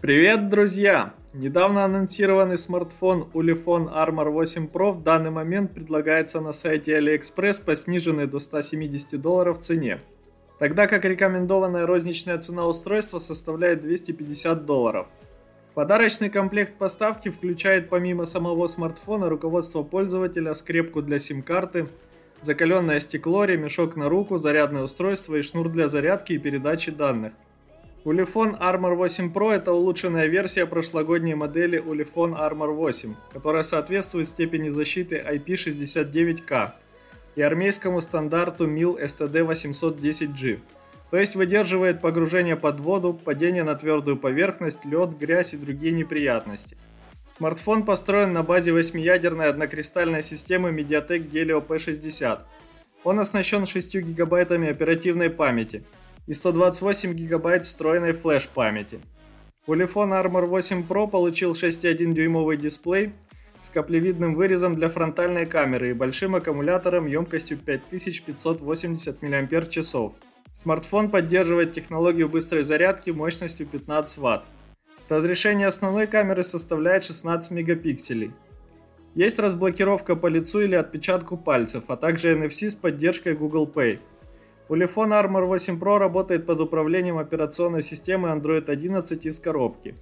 Привет, друзья! Недавно анонсированный смартфон Ulefone Armor 8 Pro в данный момент предлагается на сайте AliExpress по сниженной до 170 долларов цене, тогда как рекомендованная розничная цена устройства составляет 250 долларов. Подарочный комплект поставки включает помимо самого смартфона руководство пользователя, скрепку для сим-карты, закаленное стекло, ремешок на руку, зарядное устройство и шнур для зарядки и передачи данных – Ulefone Armor 8 Pro это улучшенная версия прошлогодней модели Ulefone Armor 8, которая соответствует степени защиты IP69K и армейскому стандарту MIL STD 810G. То есть выдерживает погружение под воду, падение на твердую поверхность, лед, грязь и другие неприятности. Смартфон построен на базе восьмиядерной однокристальной системы MediaTek Helio P60. Он оснащен 6 гигабайтами оперативной памяти – и 128 гигабайт встроенной флеш-памяти. Polyphone Armor 8 Pro получил 6,1 дюймовый дисплей с каплевидным вырезом для фронтальной камеры и большим аккумулятором емкостью 5580 мАч. Смартфон поддерживает технологию быстрой зарядки мощностью 15 Вт. Разрешение основной камеры составляет 16 мегапикселей. Есть разблокировка по лицу или отпечатку пальцев, а также NFC с поддержкой Google Pay – Ulefone Armor 8 Pro работает под управлением операционной системы Android 11 из коробки.